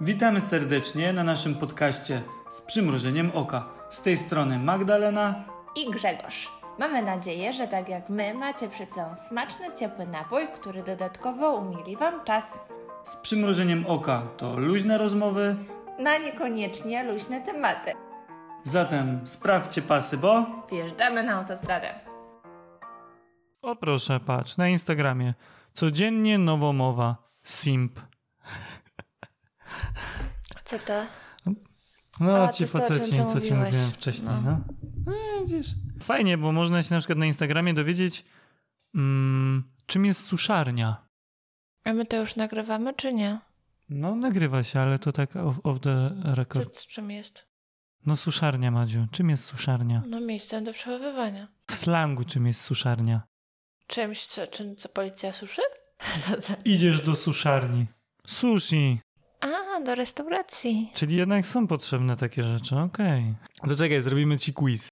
Witamy serdecznie na naszym podcaście z przymrużeniem oka. Z tej strony Magdalena i Grzegorz. Mamy nadzieję, że tak jak my macie przed sobą smaczny, ciepły napój, który dodatkowo umili Wam czas. Z przymrużeniem oka to luźne rozmowy, na niekoniecznie luźne tematy. Zatem sprawdźcie pasy, bo wjeżdżamy na autostradę. O proszę, patrz, na Instagramie. Codziennie nowomowa. Simp. Co to? No, A, ci faceci, co, co ci mówiłem wcześniej, no. no. no widzisz. Fajnie, bo można się na przykład na Instagramie dowiedzieć, mm, czym jest suszarnia. A my to już nagrywamy, czy nie? No, nagrywa się, ale to tak off, off the record. Co, czym jest? No, suszarnia, Madziu. Czym jest suszarnia? No, miejscem do przechowywania. W slangu czym jest suszarnia? Czymś, co, czym, co policja suszy? Idziesz do suszarni. Sushi. A, do restauracji. Czyli jednak są potrzebne takie rzeczy, okej. Okay. To czekaj, zrobimy ci quiz.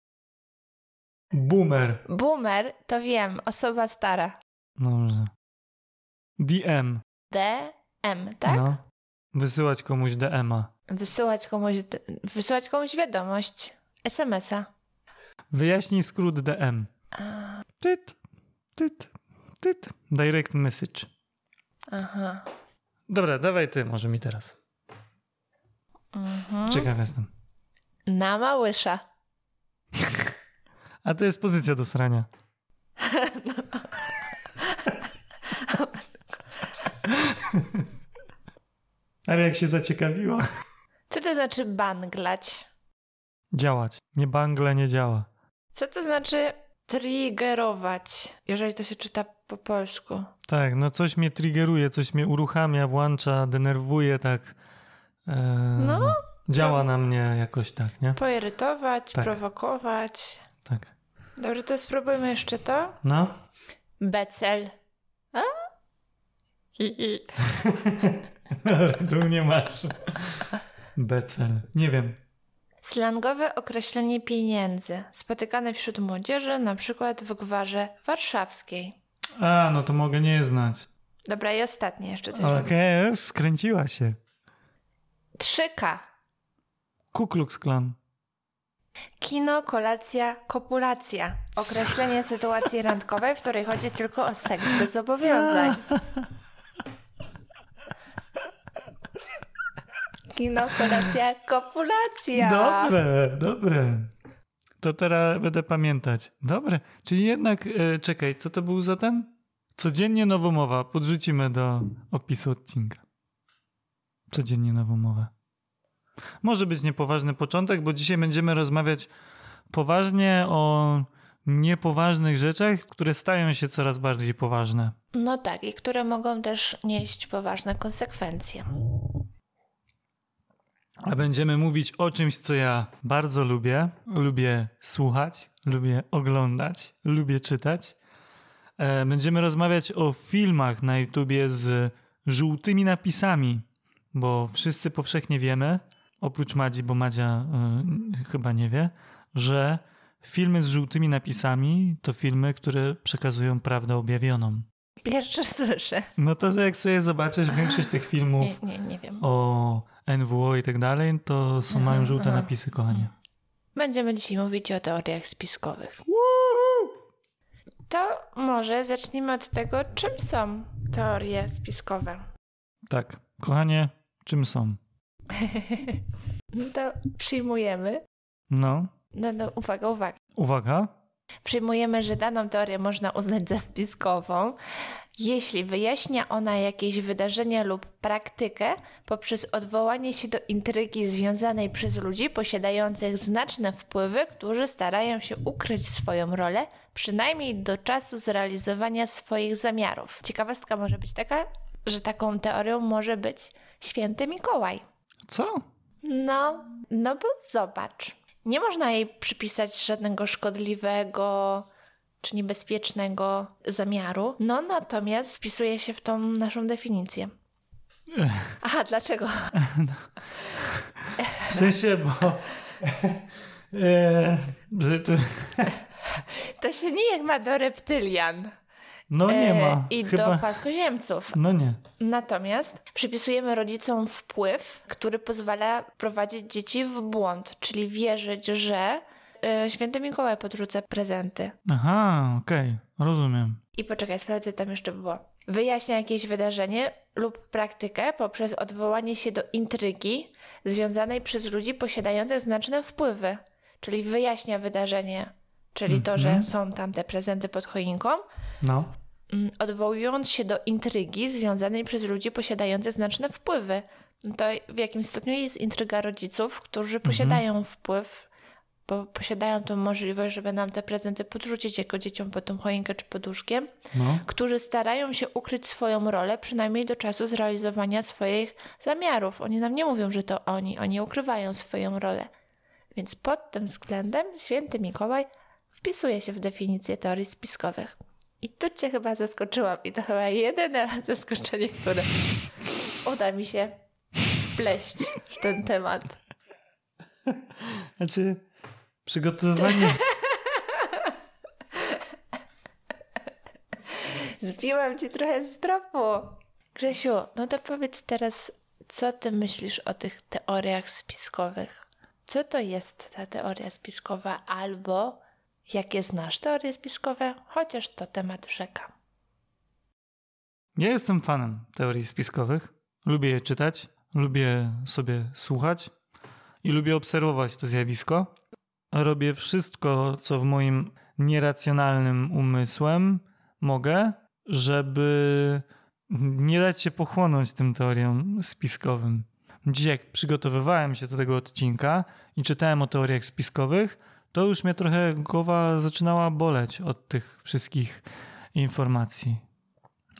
Boomer. Boomer to wiem, osoba stara. Dobrze. DM. DM, tak? No. Wysyłać komuś DM-a. Wysyłać komuś, wysyłać komuś wiadomość. SMS-a. Wyjaśnij skrót DM. A... Tyt, tyt, tyt. Direct message. Aha. Dobra, dawaj ty może mi teraz. Mhm. Ciekaw jestem. Na małysza. A to jest pozycja do srania. no. Ale jak się zaciekawiła. Co to znaczy banglać? Działać. Nie bangle nie działa. Co to znaczy triggerować, jeżeli to się czyta po polsku? Tak, no coś mnie triggeruje, coś mnie uruchamia, włącza, denerwuje, tak. E, no. Działa na mnie jakoś tak, nie? Poirytować, tak. prowokować. Tak. Dobrze, to spróbujmy jeszcze to. No. Becel. A? Hi, hi. tu nie masz. Becel. Nie wiem. Slangowe określenie pieniędzy, spotykane wśród młodzieży, na przykład w gwarze warszawskiej. A, no to mogę nie znać. Dobra, i ostatnie jeszcze coś. Okej, okay, wkręciła się. 3K. Ku Klux Klan. Kino, kolacja, kopulacja. Określenie sytuacji randkowej, w której chodzi tylko o seks bez zobowiązań. Kino, kolacja, kopulacja. Dobre, dobre. To teraz będę pamiętać. Dobre. Czyli jednak, e, czekaj, co to był za ten? Codziennie nowomowa. Podrzucimy do opisu odcinka. Codziennie nowomowa. Może być niepoważny początek, bo dzisiaj będziemy rozmawiać poważnie o niepoważnych rzeczach, które stają się coraz bardziej poważne. No tak, i które mogą też nieść poważne konsekwencje. A będziemy mówić o czymś, co ja bardzo lubię. Lubię słuchać, lubię oglądać, lubię czytać. E, będziemy rozmawiać o filmach na YouTubie z żółtymi napisami, bo wszyscy powszechnie wiemy, oprócz Madzi, bo Madzia y, chyba nie wie, że filmy z żółtymi napisami to filmy, które przekazują prawdę objawioną. Pierwsze słyszę. No to jak sobie zobaczysz większość tych filmów nie, nie, nie wiem. o NWO i tak dalej, to są, mają żółte aha. napisy, kochanie. Będziemy dzisiaj mówić o teoriach spiskowych. To może zacznijmy od tego, czym są teorie spiskowe. Tak, kochanie, czym są? no to przyjmujemy. No. No, no, uwaga, uwaga. Uwaga. Przyjmujemy, że daną teorię można uznać za spiskową, jeśli wyjaśnia ona jakieś wydarzenie lub praktykę poprzez odwołanie się do intrygi związanej przez ludzi posiadających znaczne wpływy, którzy starają się ukryć swoją rolę, przynajmniej do czasu zrealizowania swoich zamiarów. Ciekawostka może być taka, że taką teorią może być święty Mikołaj. Co? No, no bo zobacz. Nie można jej przypisać żadnego szkodliwego czy niebezpiecznego zamiaru, no natomiast wpisuje się w tą naszą definicję. Aha, dlaczego? No. W sensie, bo... E, to się nijak ma do reptylian. No nie e, ma. I Chyba... do płaskoziemców. No nie. Natomiast przypisujemy rodzicom wpływ, który pozwala prowadzić dzieci w błąd, czyli wierzyć, że y, święty Mikołaj podrzuca prezenty. Aha, okej, rozumiem. I poczekaj, sprawdzę, tam jeszcze było. Wyjaśnia jakieś wydarzenie lub praktykę poprzez odwołanie się do intrygi związanej przez ludzi posiadających znaczne wpływy. Czyli wyjaśnia wydarzenie, czyli to, że Mhm. są tam te prezenty pod choinką, No. mm, odwołując się do intrygi związanej przez ludzi posiadających znaczne wpływy. No To w jakim stopniu jest intryga rodziców, którzy posiadają wpływ, bo posiadają tą możliwość, żeby nam te prezenty podrzucić jako dzieciom pod tą choinkę czy poduszkiem, No. którzy starają się ukryć swoją rolę, przynajmniej do czasu zrealizowania swoich zamiarów. Oni nam nie mówią, że to oni, oni ukrywają swoją rolę. Więc pod tym względem święty Mikołaj wpisuje się w definicję teorii spiskowych. I tu cię chyba zaskoczyłam i to chyba jedyne zaskoczenie, które uda mi się wpleść w ten temat. Znaczy, przygotowanie. Zbiłam ci trochę z tropu. Grzesiu, no to powiedz teraz, co ty myślisz o tych teoriach spiskowych? Co to jest ta teoria spiskowa, albo jakie znasz teorie spiskowe? Chociaż to temat rzeka. Ja jestem fanem teorii spiskowych. Lubię je czytać, lubię sobie słuchać i lubię obserwować to zjawisko. Robię wszystko, co w moim nieracjonalnym umysłem mogę, żeby nie dać się pochłonąć tym teoriom spiskowym. Dzisiaj, jak przygotowywałem się do tego odcinka i czytałem o teoriach spiskowych, to już mnie trochę głowa zaczynała boleć od tych wszystkich informacji.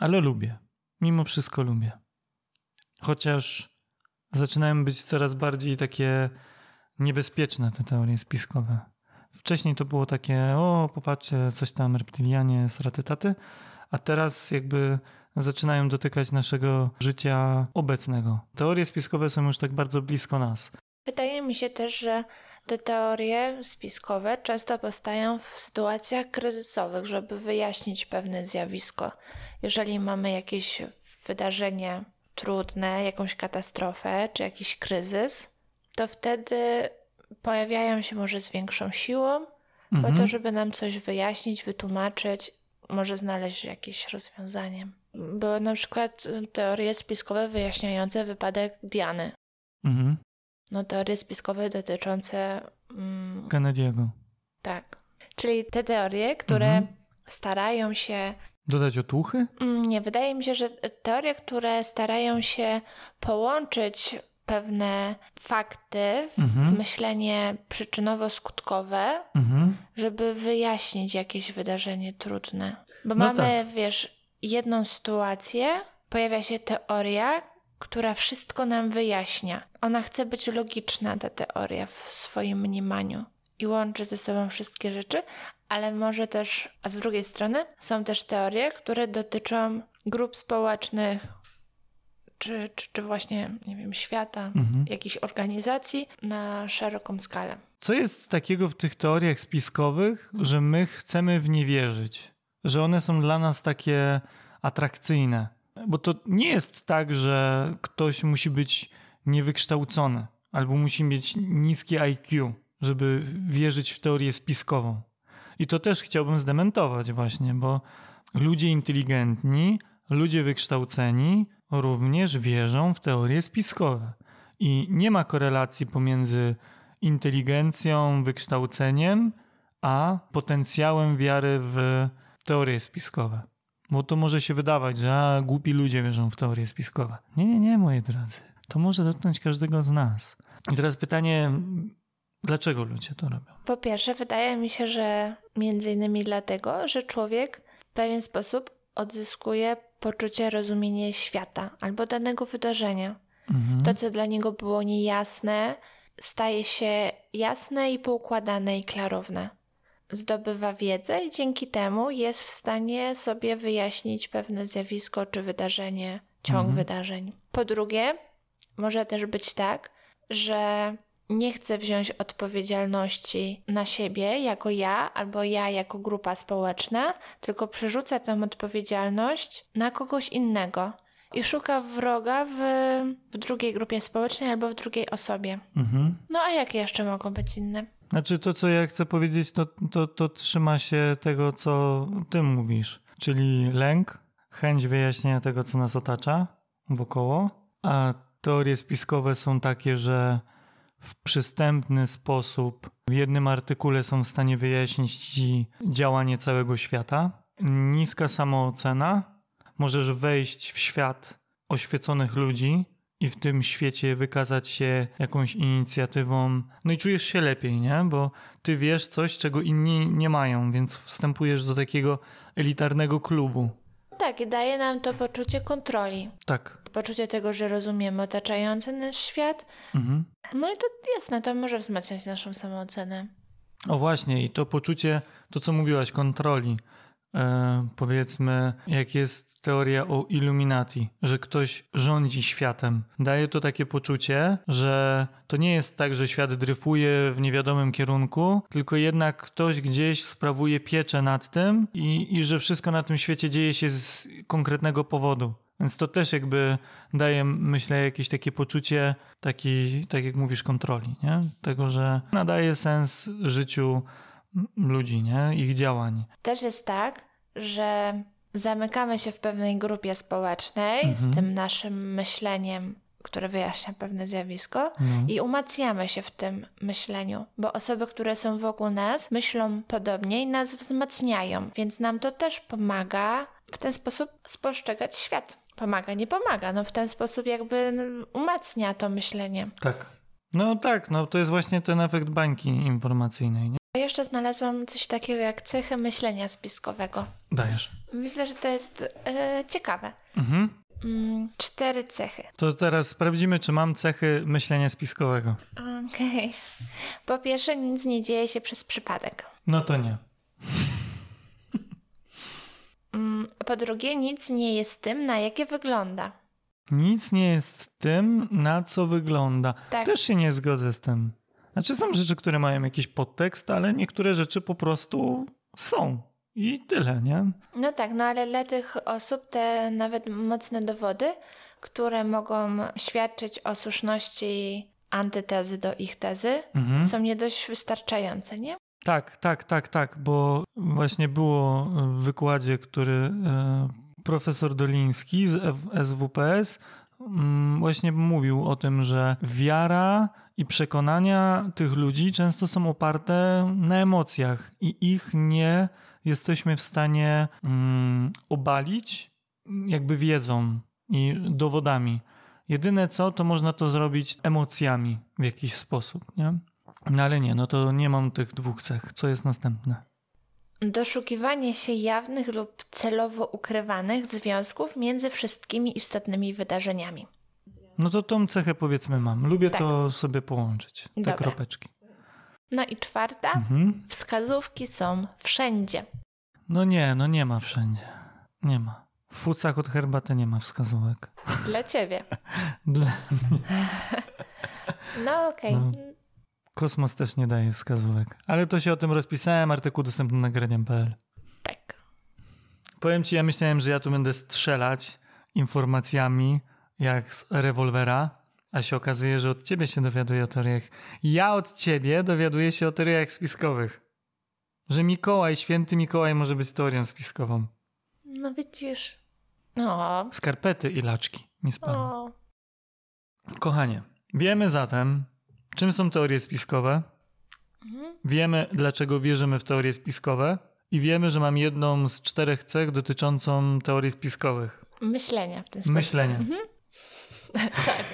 Ale lubię. Mimo wszystko lubię. Chociaż zaczynają być coraz bardziej takie niebezpieczne te teorie spiskowe. Wcześniej to było takie, o popatrzcie, coś tam reptilianie, sraty-taty, a teraz jakby zaczynają dotykać naszego życia obecnego. Teorie spiskowe są już tak bardzo blisko nas. Wydaje mi się też, że te teorie spiskowe często powstają w sytuacjach kryzysowych, żeby wyjaśnić pewne zjawisko. Jeżeli mamy jakieś wydarzenie trudne, jakąś katastrofę czy jakiś kryzys, to wtedy pojawiają się może z większą siłą, po Mhm. to, żeby nam coś wyjaśnić, wytłumaczyć, może znaleźć jakieś rozwiązanie. Były na przykład teorie spiskowe wyjaśniające wypadek Diany. Mhm. No, teorie spiskowe dotyczące. Mm, Kennedy'ego. tak. Czyli te teorie, które Mhm. starają się. Dodać otuchy? Mm, nie, wydaje mi się, że teorie, które starają się połączyć pewne fakty w Mhm. myślenie przyczynowo-skutkowe, Mhm. żeby wyjaśnić jakieś wydarzenie trudne. Bo No mamy, wiesz, jedną sytuację, pojawia się teoria, która wszystko nam wyjaśnia. Ona chce być logiczna, ta teoria, w swoim mniemaniu i łączy ze sobą wszystkie rzeczy, ale może też, a z drugiej strony, są też teorie, które dotyczą grup społecznych, czy, czy, czy właśnie, nie wiem, świata, Mhm. jakichś organizacji na szeroką skalę. Co jest takiego w tych teoriach spiskowych, że my chcemy w nie wierzyć? Że one są dla nas takie atrakcyjne? Bo to nie jest tak, że ktoś musi być niewykształcony albo musi mieć niskie IQ, żeby wierzyć w teorię spiskową. I to też chciałbym zdementować, właśnie, bo ludzie inteligentni, ludzie wykształceni również wierzą w teorie spiskowe. I nie ma korelacji pomiędzy inteligencją, wykształceniem, a potencjałem wiary w teorie spiskowe. Bo to może się wydawać, że a, głupi ludzie wierzą w teorie spiskowe. Nie, nie, nie, moi drodzy. To może dotknąć każdego z nas. I teraz pytanie, dlaczego ludzie to robią? Po pierwsze, wydaje mi się, że między innymi dlatego, że człowiek w pewien sposób odzyskuje poczucie rozumienia świata albo danego wydarzenia. Mhm. To, co dla niego było niejasne, staje się jasne i poukładane i klarowne. Zdobywa wiedzę i dzięki temu jest w stanie sobie wyjaśnić pewne zjawisko czy wydarzenie, ciąg Mhm. wydarzeń. Po drugie, może też być tak, że nie chce wziąć odpowiedzialności na siebie jako ja albo ja jako grupa społeczna, tylko przerzuca tę odpowiedzialność na kogoś innego i szuka wroga w, w drugiej grupie społecznej albo w drugiej osobie. Mhm. No a jakie jeszcze mogą być inne? Znaczy to, co ja chcę powiedzieć, to, to, to trzyma się tego, co ty mówisz, czyli lęk, chęć wyjaśnienia tego, co nas otacza wokoło, a teorie spiskowe są takie, że w przystępny sposób w jednym artykule są w stanie wyjaśnić ci działanie całego świata. Niska samoocena. Możesz wejść w świat oświeconych ludzi i w tym świecie wykazać się jakąś inicjatywą. No i czujesz się lepiej, nie? Bo ty wiesz coś, czego inni nie mają, więc wstępujesz do takiego elitarnego klubu. Tak, i daje nam to poczucie kontroli. Tak. Poczucie tego, że rozumiemy otaczający nas świat. Mhm. No i to jasne, to może wzmacniać naszą samoocenę. O właśnie, i to poczucie, to co mówiłaś, kontroli. E, powiedzmy, jak jest teoria o Illuminati, że ktoś rządzi światem. Daje to takie poczucie, że to nie jest tak, że świat dryfuje w niewiadomym kierunku, tylko jednak ktoś gdzieś sprawuje pieczę nad tym i, i że wszystko na tym świecie dzieje się z konkretnego powodu. Więc to też jakby daje, myślę, jakieś takie poczucie, taki, tak jak mówisz, kontroli, nie? Tego, że nadaje sens życiu ludzi, nie? Ich działań. Też jest tak, że zamykamy się w pewnej grupie społecznej Mhm. z tym naszym myśleniem, które wyjaśnia pewne zjawisko No. i umacniamy się w tym myśleniu, bo osoby, które są wokół nas, myślą podobnie i nas wzmacniają, więc nam to też pomaga w ten sposób spostrzegać świat. Pomaga, nie pomaga, no w ten sposób jakby umacnia to myślenie. Tak. No tak, no to jest właśnie ten efekt bańki informacyjnej, nie? Jeszcze znalazłam coś takiego jak cechy myślenia spiskowego. Dajesz. Myślę, że to jest e, ciekawe. Mhm. Mm, cztery cechy. To teraz sprawdzimy, czy mam cechy myślenia spiskowego. Okej. Po pierwsze, nic nie dzieje się przez przypadek. No to nie. Mm, po drugie, nic nie jest tym, na jakie wygląda. Nic nie jest tym, na co wygląda. Tak. Też się nie zgodzę z tym. Znaczy są rzeczy, które mają jakiś podtekst, ale niektóre rzeczy po prostu są. I tyle, nie? No tak, no ale dla tych osób te nawet mocne dowody, które mogą świadczyć o słuszności antytezy do ich tezy, Mhm. są nie dość wystarczające, nie? Tak, tak, tak, tak, bo właśnie było w wykładzie, który e, profesor Doliński z SWPS właśnie mówił o tym, że wiara i przekonania tych ludzi często są oparte na emocjach i ich nie jesteśmy w stanie mm, obalić jakby wiedzą i dowodami. Jedyne co, to można to zrobić emocjami w jakiś sposób, nie? No ale nie, no to nie mam tych dwóch cech. Co jest następne? Doszukiwanie się jawnych lub celowo ukrywanych związków między wszystkimi istotnymi wydarzeniami. No to tą cechę powiedzmy mam. Lubię Tak. to sobie połączyć. Te Dobra. kropeczki. No i czwarta, Mhm. wskazówki są wszędzie. No nie, no nie ma wszędzie. Nie ma. W fucach od herbaty nie ma wskazówek. Dla ciebie. Dla... No okej. No. Kosmos też nie daje wskazówek. Ale to się o tym rozpisałem, artykuł dostępny na graniam.pl. Tak. Powiem ci, ja myślałem, że ja tu będę strzelać informacjami jak z rewolwera, a się okazuje, że od ciebie się dowiaduję o teoriach. Ja od ciebie dowiaduję się o teoriach spiskowych. Że Mikołaj, święty Mikołaj może być teorią spiskową. No widzisz. No. Skarpety i laczki mi spadły. o. Kochanie, wiemy zatem, czym są teorie spiskowe. Mhm. Wiemy, dlaczego wierzymy w teorie spiskowe. I wiemy, że mam jedną z czterech cech dotyczącą teorii spiskowych. Myślenia w ten sposób. Myślenia. Mhm. tak.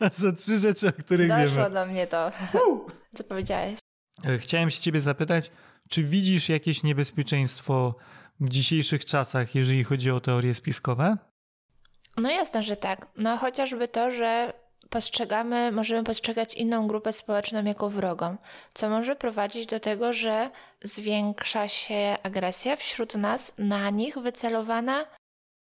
A są trzy rzeczy, o których Doszło wiemy. do mnie to, co powiedziałeś. E, Chciałem się ciebie zapytać, czy widzisz jakieś niebezpieczeństwo w dzisiejszych czasach, jeżeli chodzi o teorie spiskowe? No jasne, że tak. No chociażby to, że postrzegamy, możemy postrzegać inną grupę społeczną jako wrogą, co może prowadzić do tego, że zwiększa się agresja wśród nas, na nich wycelowana.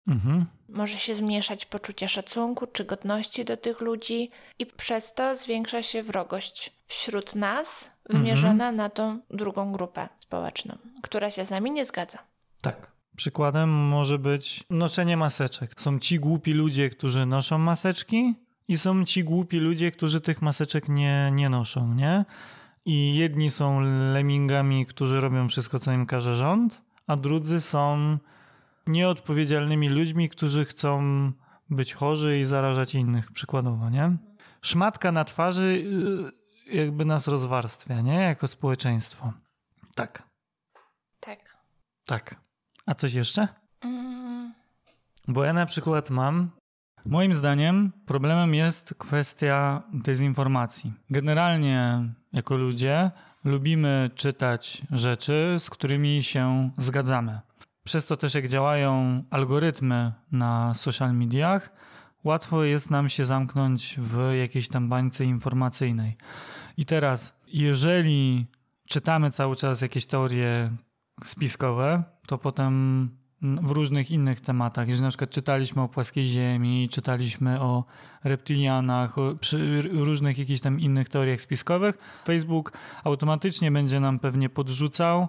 Mhm. Może się zmniejszać poczucie szacunku czy godności do tych ludzi, i przez to zwiększa się wrogość wśród nas, wymierzona na tą drugą grupę społeczną, która się z nami nie zgadza. Tak. Przykładem może być noszenie maseczek. Są ci głupi ludzie, którzy noszą maseczki, i są ci głupi ludzie, którzy tych maseczek nie, nie noszą, nie? I jedni są lemmingami, którzy robią wszystko, co im każe rząd, a drudzy są nieodpowiedzialnymi ludźmi, którzy chcą być chorzy i zarażać innych, przykładowo, nie? Szmatka na twarzy y, jakby nas rozwarstwia, nie? Jako społeczeństwo. Tak, Tak. tak. A coś jeszcze? Mm, Bo ja na przykład mam. Moim zdaniem problemem jest kwestia dezinformacji. Generalnie, jako ludzie, lubimy czytać rzeczy, z którymi się zgadzamy. Przez to też, jak działają algorytmy na social mediach, łatwo jest nam się zamknąć w jakiejś tam bańce informacyjnej. I teraz, jeżeli czytamy cały czas jakieś teorie spiskowe, to potem w różnych innych tematach. Jeżeli na przykład czytaliśmy o płaskiej ziemi, czytaliśmy o reptilianach, o różnych jakichś tam innych teoriach spiskowych, Facebook automatycznie będzie nam pewnie podrzucał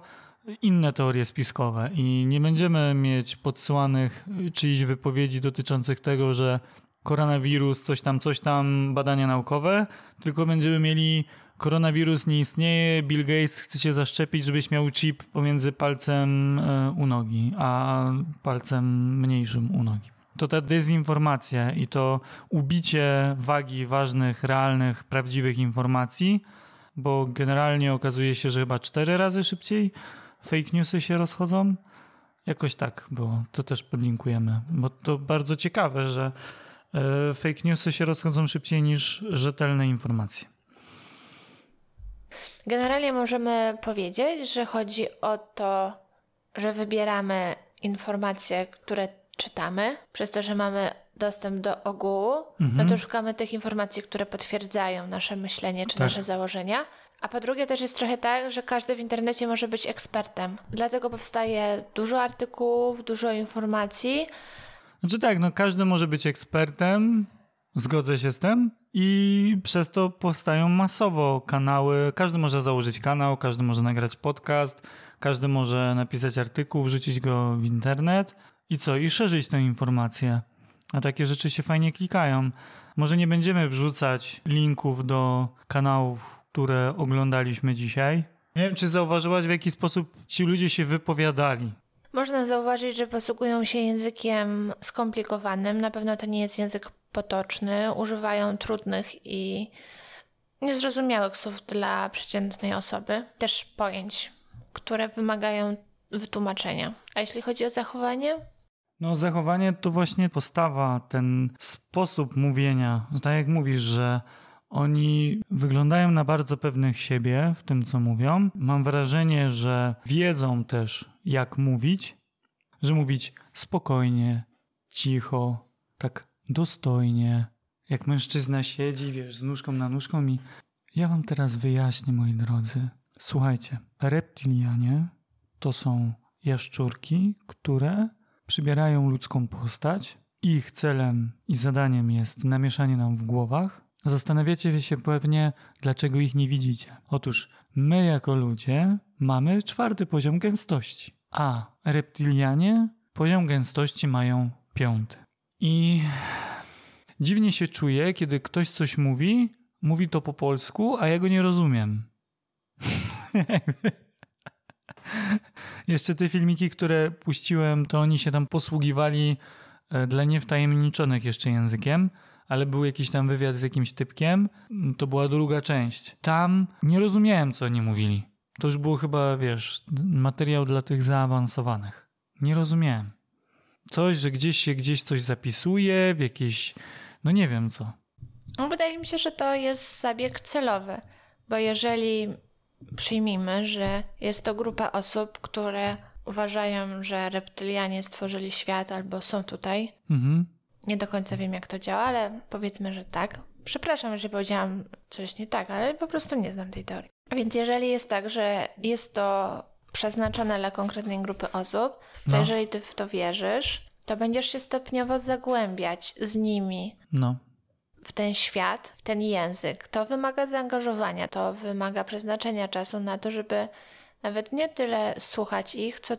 inne teorie spiskowe i nie będziemy mieć podsyłanych czyichś wypowiedzi dotyczących tego, że koronawirus, coś tam, coś tam, badania naukowe, tylko będziemy mieli koronawirus nie istnieje, Bill Gates chce cię zaszczepić, żebyś miał chip pomiędzy palcem e, u nogi, a palcem mniejszym u nogi. To ta dezinformacja i to ubicie wagi ważnych, realnych, prawdziwych informacji, bo generalnie okazuje się, że chyba cztery razy szybciej fake newsy się rozchodzą. Jakoś tak było. To też podlinkujemy, bo to bardzo ciekawe, że e, fake newsy się rozchodzą szybciej niż rzetelne informacje. Generalnie możemy powiedzieć, że chodzi o to, że wybieramy informacje, które czytamy, przez to, że mamy dostęp do ogółu, Mhm. no to szukamy tych informacji, które potwierdzają nasze myślenie czy Tak. nasze założenia. A po drugie też jest trochę tak, że każdy w internecie może być ekspertem. Dlatego powstaje dużo artykułów, dużo informacji. Znaczy tak, no każdy może być ekspertem, zgodzę się z tym i przez to powstają masowo kanały. Każdy może założyć kanał, każdy może nagrać podcast, każdy może napisać artykuł, wrzucić go w internet i co? I szerzyć tę informację. A takie rzeczy się fajnie klikają. Może nie będziemy wrzucać linków do kanałów, które oglądaliśmy dzisiaj. Nie wiem, czy zauważyłaś, w jaki sposób ci ludzie się wypowiadali. Można zauważyć, że posługują się językiem skomplikowanym. Na pewno to nie jest język potoczny. Używają trudnych i niezrozumiałych słów dla przeciętnej osoby. Też pojęć, które wymagają wytłumaczenia. A jeśli chodzi o zachowanie, No, zachowanie to właśnie postawa, ten sposób mówienia. Tak jak mówisz, że oni wyglądają na bardzo pewnych siebie w tym, co mówią. Mam wrażenie, że wiedzą też, jak mówić, że mówić spokojnie, cicho, tak dostojnie. Jak mężczyzna siedzi, wiesz, z nóżką na nóżką i ja wam teraz wyjaśnię, moi drodzy. Słuchajcie, reptilianie to są jaszczurki, które przybierają ludzką postać. Ich celem i zadaniem jest namieszanie nam w głowach. Zastanawiacie się pewnie, dlaczego ich nie widzicie. Otóż my, jako ludzie, mamy czwarty poziom gęstości, a reptilianie poziom gęstości mają piąty. I dziwnie się czuję, kiedy ktoś coś mówi, mówi to po polsku, a ja go nie rozumiem. Jeszcze te filmiki, które puściłem, to oni się tam posługiwali e, dla niewtajemniczonych jeszcze językiem, ale był jakiś tam wywiad z jakimś typkiem. To była druga część. Tam nie rozumiałem, co oni mówili. To już było chyba, wiesz, materiał dla tych zaawansowanych. Nie rozumiałem. Coś, że gdzieś się gdzieś coś zapisuje, w jakieś. No nie wiem co. no wydaje mi się, że to jest zabieg celowy, bo jeżeli przyjmijmy, że jest to grupa osób, które uważają, że reptylianie stworzyli świat albo są tutaj. Mhm. Nie do końca wiem, jak to działa, ale powiedzmy, że tak. Przepraszam, jeżeli powiedziałam coś nie tak, ale po prostu nie znam tej teorii. Więc jeżeli jest tak, że jest to przeznaczone dla konkretnej grupy osób, to No. jeżeli ty w to wierzysz, to będziesz się stopniowo zagłębiać z nimi No. w ten świat, w ten język. To wymaga zaangażowania, to wymaga przeznaczenia czasu na to, żeby nawet nie tyle słuchać ich, co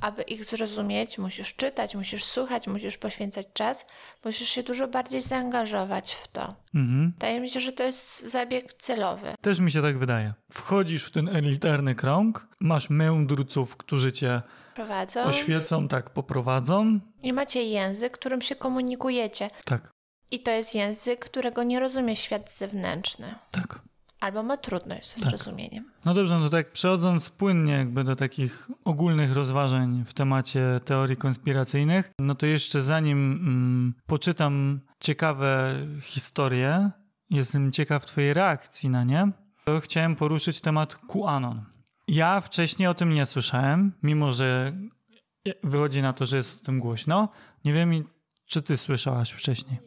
aby ich zrozumieć, musisz czytać, musisz słuchać, musisz poświęcać czas, musisz się dużo bardziej zaangażować w to. Mhm. Wydaje mi się, że to jest zabieg celowy. Też mi się tak wydaje. Wchodzisz w ten elitarny krąg, masz mędrców, którzy cię Prowadzą oświecą, tak poprowadzą. i macie język, którym się komunikujecie. Tak, I to jest język, którego nie rozumie świat zewnętrzny. tak. Albo ma trudność ze Tak. zrozumieniem. No dobrze, no to tak przechodząc płynnie jakby do takich ogólnych rozważań w temacie teorii konspiracyjnych, no to jeszcze zanim mm, poczytam ciekawe historie, jestem ciekaw twojej reakcji na nie, to chciałem poruszyć temat QAnon. Ja wcześniej o tym nie słyszałem, mimo że wychodzi na to, że jest o tym głośno. Nie wiem, czy ty słyszałaś wcześniej.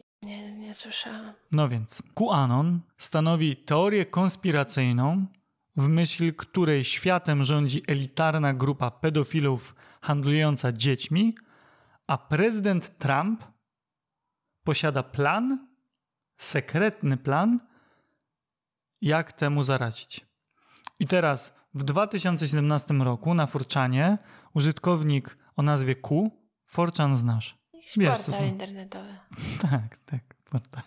Nie, słyszałam. No więc, QAnon stanowi teorię konspiracyjną, w myśl której światem rządzi elitarna grupa pedofilów handlująca dziećmi, a prezydent Trump posiada plan, sekretny plan, jak temu zaradzić. I teraz w 2017 roku na Forczanie użytkownik o nazwie Q, Forczan znasz. Jakiś portal to- internetowy. Tak, tak, portal.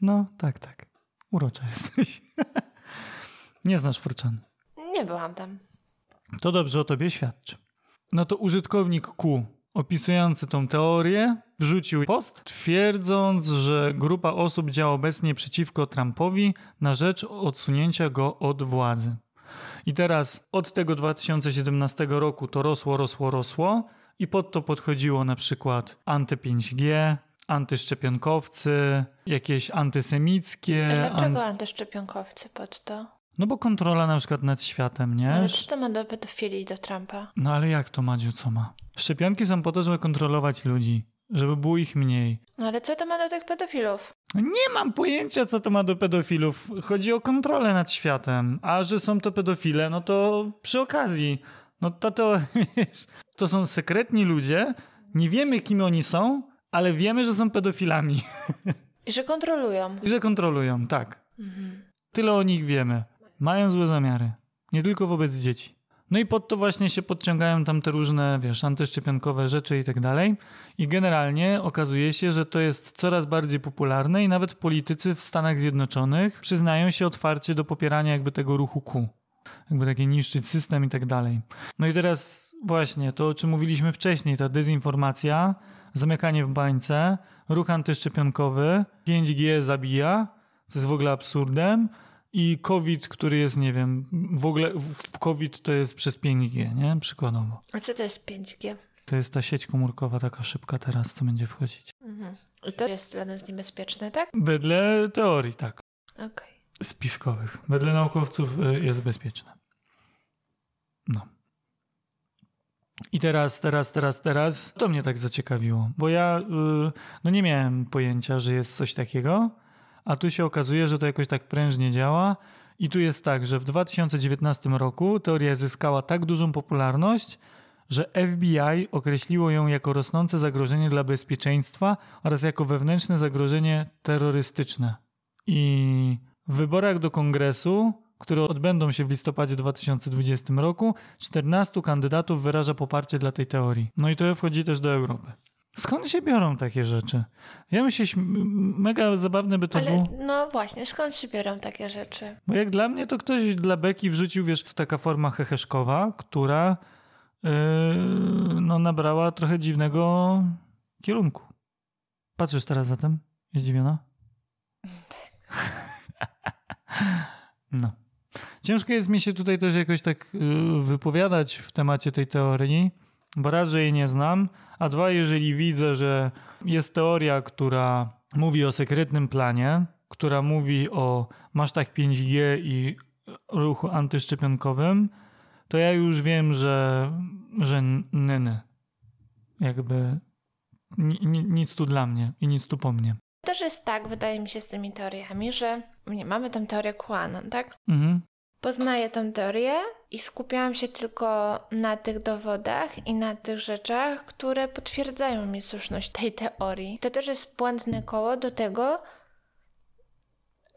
No, tak, tak. Urocza jesteś. Nie znasz Forczan. Nie byłam tam. To dobrze o tobie świadczy. No to użytkownik Q, opisujący tą teorię, wrzucił post, twierdząc, że grupa osób działa obecnie przeciwko Trumpowi na rzecz odsunięcia go od władzy. I teraz od tego 2017 roku to rosło, rosło, rosło i pod to podchodziło na przykład anty-5G, antyszczepionkowcy, jakieś antysemickie. Dlaczego an- antyszczepionkowcy pod to? No bo kontrola na przykład nad światem, nie? Ale co to ma do pedofilii do Trumpa? No ale jak to, Madziu, co ma? Szczepionki są po to, żeby kontrolować ludzi, żeby było ich mniej. No ale co to ma do tych pedofilów? Nie mam pojęcia, co to ma do pedofilów. Chodzi o kontrolę nad światem. A że są to pedofile, no to przy okazji. No to, to, wiesz, to są sekretni ludzie, nie wiemy, kim oni są, ale wiemy, że są pedofilami. I że kontrolują. I że kontrolują, tak. Mhm. Tyle o nich wiemy. Mają złe zamiary. Nie tylko wobec dzieci. No i pod to właśnie się podciągają tam te różne, wiesz, antyszczepionkowe rzeczy i tak dalej. I generalnie okazuje się, że to jest coraz bardziej popularne i nawet politycy w Stanach Zjednoczonych przyznają się otwarcie do popierania jakby tego ruchu Q. Jakby takie niszczyć system i tak dalej. No i teraz właśnie to, o czym mówiliśmy wcześniej, ta dezinformacja, zamykanie w bańce, ruch antyszczepionkowy, 5G zabija, co jest w ogóle absurdem. I COVID, który jest, nie wiem, w ogóle COVID to jest przez 5G, nie? Przykładowo. A co to jest 5G? To jest ta sieć komórkowa taka szybka teraz, co będzie wchodzić. Mhm. I to jest dla nas niebezpieczne, tak? Wedle teorii, tak. Okej. Spiskowych. Wedle naukowców y, jest bezpieczne. No. I teraz, teraz, teraz, teraz to mnie tak zaciekawiło, bo ja y, no nie miałem pojęcia, że jest coś takiego, a tu się okazuje, że to jakoś tak prężnie działa. I tu jest tak, że w 2019 roku teoria zyskała tak dużą popularność, że FBI określiło ją jako rosnące zagrożenie dla bezpieczeństwa oraz jako wewnętrzne zagrożenie terrorystyczne. I w wyborach do kongresu, które odbędą się w listopadzie 2020 roku, 14 kandydatów wyraża poparcie dla tej teorii. No i to wchodzi też do Europy. Skąd się biorą takie rzeczy? Ja myślę, mega zabawne by to Ale było. no właśnie, skąd się biorą takie rzeczy? Bo jak dla mnie to ktoś dla beki wrzucił, wiesz, to taka forma heheszkowa, która yy, no, nabrała trochę dziwnego kierunku. Patrzysz teraz za tym? Zdziwiona? No. Ciężko jest mi się tutaj też jakoś tak yy, wypowiadać w temacie tej teorii, bo raz, że jej nie znam, a dwa, jeżeli widzę, że jest teoria, która mówi o sekretnym planie, która mówi o masztach 5G i ruchu antyszczepionkowym, to ja już wiem, że, że nyny. Jakby ni, ni, nic tu dla mnie i nic tu po mnie. Też jest tak, wydaje mi się, z tymi teoriami, że nie, mamy tą teorię QAnon, tak? Mhm. Poznaję tą teorię i skupiałam się tylko na tych dowodach i na tych rzeczach, które potwierdzają mi słuszność tej teorii. To też jest błędne koło do tego,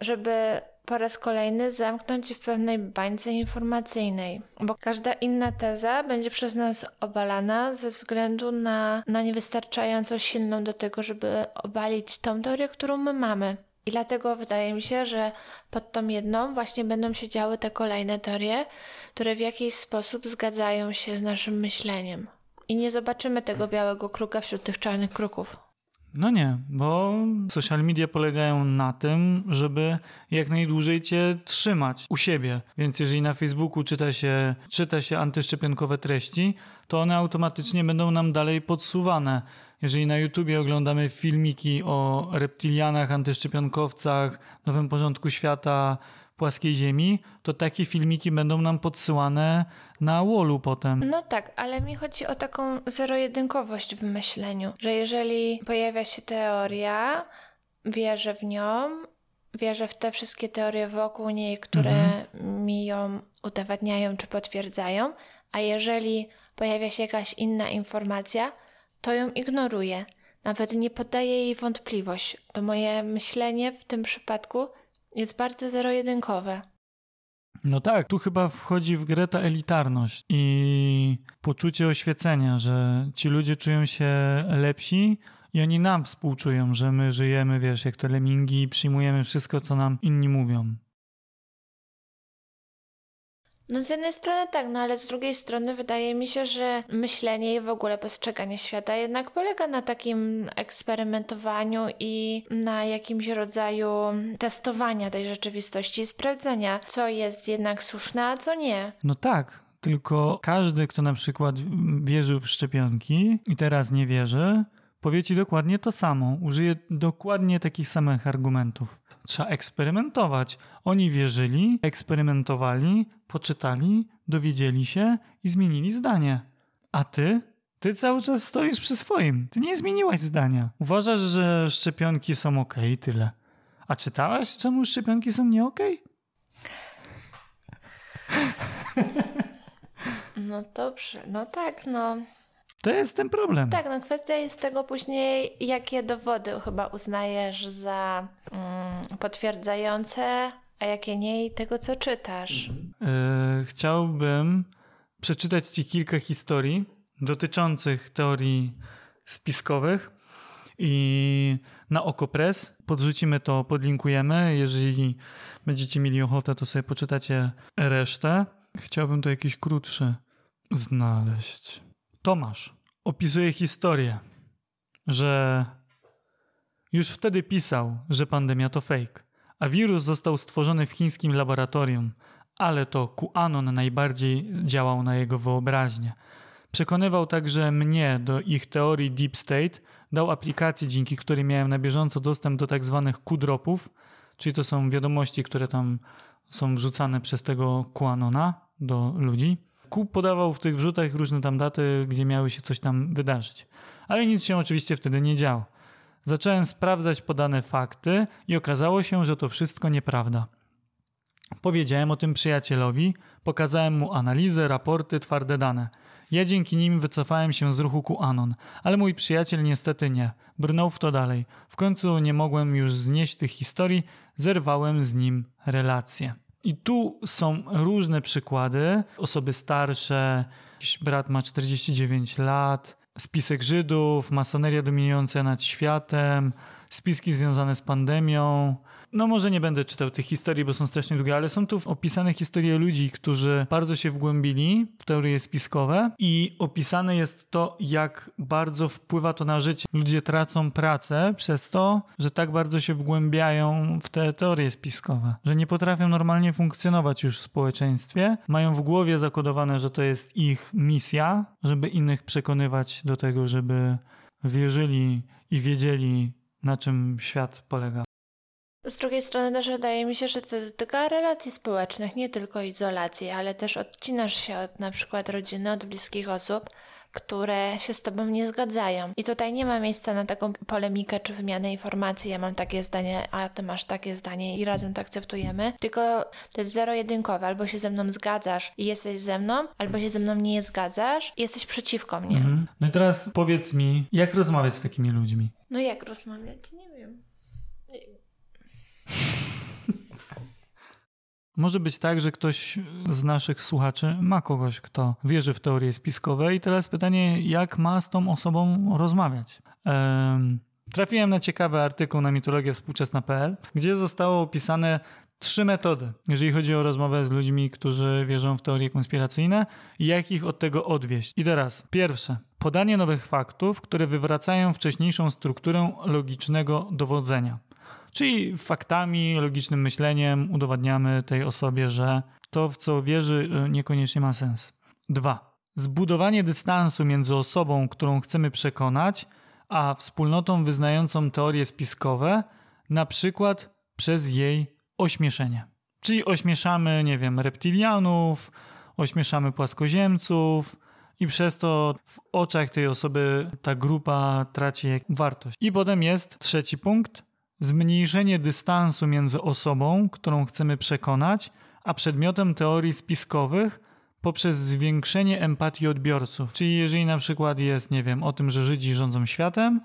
żeby po raz kolejny zamknąć w pewnej bańce informacyjnej, bo każda inna teza będzie przez nas obalana ze względu na, na niewystarczająco silną do tego, żeby obalić tą teorię, którą my mamy. I dlatego wydaje mi się, że pod tą jedną właśnie będą się działy te kolejne teorie, które w jakiś sposób zgadzają się z naszym myśleniem. I nie zobaczymy tego białego kruka wśród tych czarnych kruków. No nie, bo social media polegają na tym, żeby jak najdłużej cię trzymać u siebie. Więc jeżeli na Facebooku czyta się, czyta się antyszczepionkowe treści, to one automatycznie będą nam dalej podsuwane. Jeżeli na YouTubie oglądamy filmiki o reptilianach, antyszczepionkowcach, nowym porządku świata, płaskiej ziemi, to takie filmiki będą nam podsyłane na wallu potem. No tak, ale mi chodzi o taką zero-jedynkowość w myśleniu, że jeżeli pojawia się teoria, wierzę w nią, wierzę w te wszystkie teorie wokół niej, które mhm. mi ją udowadniają czy potwierdzają, a jeżeli pojawia się jakaś inna informacja, to ją ignoruję. Nawet nie poddaję jej wątpliwość. To moje myślenie w tym przypadku jest bardzo zero-jedynkowe. No tak, tu chyba wchodzi w grę ta elitarność i poczucie oświecenia, że ci ludzie czują się lepsi i oni nam współczują, że my żyjemy, wiesz, jak to lemingi i przyjmujemy wszystko, co nam inni mówią. No z jednej strony tak, no ale z drugiej strony wydaje mi się, że myślenie i w ogóle postrzeganie świata jednak polega na takim eksperymentowaniu i na jakimś rodzaju testowania tej rzeczywistości sprawdzenia, co jest jednak słuszne, a co nie. No tak, tylko każdy, kto na przykład wierzył w szczepionki i teraz nie wierzy, powie ci dokładnie to samo. Użyje dokładnie takich samych argumentów. Trzeba eksperymentować. Oni wierzyli, eksperymentowali, poczytali, dowiedzieli się i zmienili zdanie. A ty? Ty cały czas stoisz przy swoim. Ty nie zmieniłaś zdania. Uważasz, że szczepionki są ok, tyle. A czytałaś, czemu szczepionki są nie ok? No dobrze, no tak, no. To jest ten problem. Tak, no kwestia jest tego później, jakie dowody chyba uznajesz za mm, potwierdzające, a jakie nie i tego, co czytasz. Yy, chciałbym przeczytać Ci kilka historii dotyczących teorii spiskowych i na OkoPress podrzucimy to, podlinkujemy. Jeżeli będziecie mieli ochotę, to sobie poczytacie resztę. Chciałbym to jakiś krótszy znaleźć. Tomasz opisuje historię, że już wtedy pisał, że pandemia to fake, a wirus został stworzony w chińskim laboratorium, ale to QAnon najbardziej działał na jego wyobraźnię. Przekonywał także mnie do ich teorii Deep State, dał aplikację, dzięki której miałem na bieżąco dostęp do tak zwanych Q-dropów, czyli to są wiadomości, które tam są wrzucane przez tego QAnona do ludzi. Kup podawał w tych wrzutach różne tam daty, gdzie miały się coś tam wydarzyć. Ale nic się oczywiście wtedy nie działo. Zacząłem sprawdzać podane fakty i okazało się, że to wszystko nieprawda. Powiedziałem o tym przyjacielowi, pokazałem mu analizę, raporty, twarde dane. Ja dzięki nim wycofałem się z ruchu QAnon, ale mój przyjaciel niestety nie. Brnął w to dalej. W końcu nie mogłem już znieść tych historii, zerwałem z nim relacje. I tu są różne przykłady. Osoby starsze, jakiś brat ma 49 lat, spisek Żydów, masoneria dominująca nad światem, spiski związane z pandemią, no może nie będę czytał tych historii, bo są strasznie długie, ale są tu opisane historie ludzi, którzy bardzo się wgłębili w teorie spiskowe i opisane jest to, jak bardzo wpływa to na życie. Ludzie tracą pracę przez to, że tak bardzo się wgłębiają w te teorie spiskowe, że nie potrafią normalnie funkcjonować już w społeczeństwie, mają w głowie zakodowane, że to jest ich misja, żeby innych przekonywać do tego, żeby wierzyli i wiedzieli, na czym świat polega. Z drugiej strony też wydaje mi się, że to dotyka relacji społecznych, nie tylko izolacji, ale też odcinasz się od na przykład rodziny, od bliskich osób, które się z tobą nie zgadzają. I tutaj nie ma miejsca na taką polemikę czy wymianę informacji. Ja mam takie zdanie, a ty masz takie zdanie i razem to akceptujemy. Tylko to jest zero-jedynkowe. Albo się ze mną zgadzasz i jesteś ze mną, albo się ze mną nie zgadzasz i jesteś przeciwko mnie. Mhm. No i teraz powiedz mi, jak rozmawiać z takimi ludźmi? No jak rozmawiać? Nie wiem. Może być tak, że ktoś z naszych słuchaczy ma kogoś, kto wierzy w teorie spiskowe, i teraz pytanie, jak ma z tą osobą rozmawiać? Um, trafiłem na ciekawy artykuł na mitologia współczesna.pl, gdzie zostało opisane trzy metody, jeżeli chodzi o rozmowę z ludźmi, którzy wierzą w teorie konspiracyjne jak ich od tego odwieść. I teraz pierwsze, podanie nowych faktów, które wywracają wcześniejszą strukturę logicznego dowodzenia. Czyli faktami, logicznym myśleniem udowadniamy tej osobie, że to, w co wierzy, y, niekoniecznie ma sens. Dwa. Zbudowanie dystansu między osobą, którą chcemy przekonać, a wspólnotą wyznającą teorie spiskowe, na przykład przez jej ośmieszenie. Czyli ośmieszamy, nie wiem, reptilianów, ośmieszamy płaskoziemców, i przez to w oczach tej osoby ta grupa traci wartość. I potem jest trzeci punkt, zmniejszenie dystansu między osobą, którą chcemy przekonać, a przedmiotem teorii spiskowych poprzez zwiększenie empatii odbiorców. Czyli jeżeli na przykład jest, nie wiem, o tym, że Żydzi rządzą światem,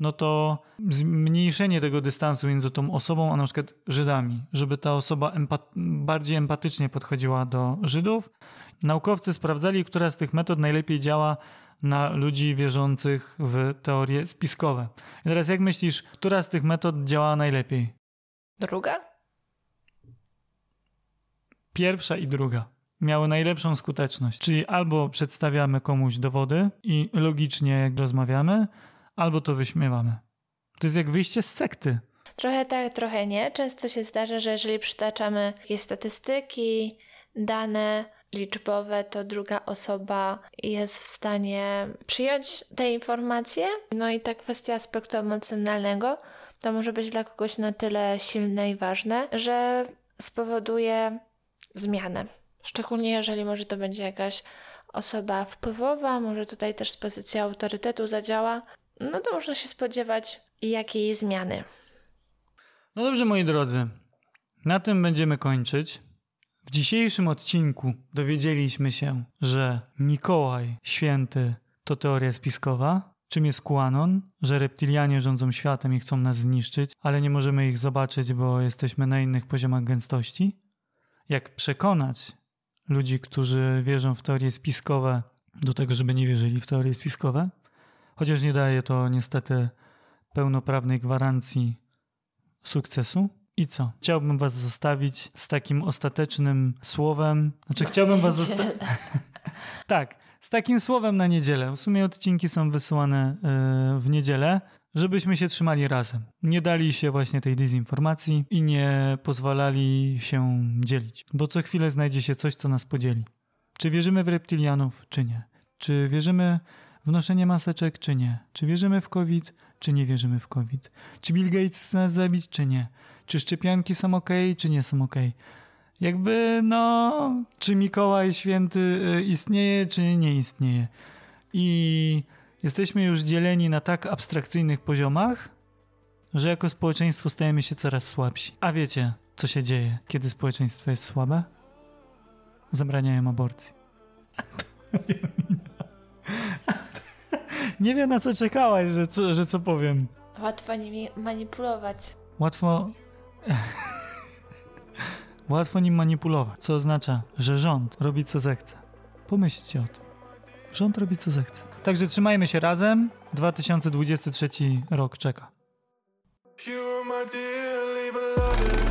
no to zmniejszenie tego dystansu między tą osobą, a na przykład Żydami, żeby ta osoba empat bardziej empatycznie podchodziła do Żydów. Naukowcy sprawdzali, która z tych metod najlepiej działa na ludzi wierzących w teorie spiskowe. I teraz jak myślisz, która z tych metod działa najlepiej? Druga? Pierwsza i druga miały najlepszą skuteczność. Czyli albo przedstawiamy komuś dowody i logicznie jak rozmawiamy, albo to wyśmiewamy. To jest jak wyjście z sekty. Trochę tak, trochę nie. Często się zdarza, że jeżeli przytaczamy jakieś statystyki, dane, liczbowe, to druga osoba jest w stanie przyjąć te informacje. No i ta kwestia aspektu emocjonalnego to może być dla kogoś na tyle silne i ważne, że spowoduje zmianę. Szczególnie jeżeli może to będzie jakaś osoba wpływowa, może tutaj też z pozycji autorytetu zadziała, no to można się spodziewać jakiej zmiany. No dobrze, moi drodzy. Na tym będziemy kończyć. W dzisiejszym odcinku dowiedzieliśmy się, że Mikołaj Święty to teoria spiskowa, czym jest QAnon, że reptilianie rządzą światem i chcą nas zniszczyć, ale nie możemy ich zobaczyć, bo jesteśmy na innych poziomach gęstości. Jak przekonać ludzi, którzy wierzą w teorie spiskowe, do tego, żeby nie wierzyli w teorie spiskowe, chociaż nie daje to niestety pełnoprawnej gwarancji sukcesu. I co? Chciałbym was zostawić z takim ostatecznym słowem. Znaczy, chciałbym was zostawić. tak, z takim słowem na niedzielę. W sumie odcinki są wysyłane yy, w niedzielę, żebyśmy się trzymali razem. Nie dali się właśnie tej dezinformacji i nie pozwalali się dzielić, bo co chwilę znajdzie się coś, co nas podzieli. Czy wierzymy w reptilianów, czy nie? Czy wierzymy w noszenie maseczek, czy nie? Czy wierzymy w COVID, czy nie wierzymy w COVID? Czy Bill Gates chce nas zabić, czy nie? Czy szczepionki są ok, czy nie są ok? Jakby, no, czy Mikołaj Święty y, istnieje, czy nie istnieje? I jesteśmy już dzieleni na tak abstrakcyjnych poziomach, że jako społeczeństwo stajemy się coraz słabsi. A wiecie, co się dzieje, kiedy społeczeństwo jest słabe? Zabraniają aborcji. Nie wiem na co czekałaś, że co, że co powiem. Łatwo nimi manipulować. Łatwo. Łatwo nim manipulować, co oznacza, że rząd robi co zechce. Pomyślcie o tym. Rząd robi co zechce. Także trzymajmy się razem. 2023 rok czeka. You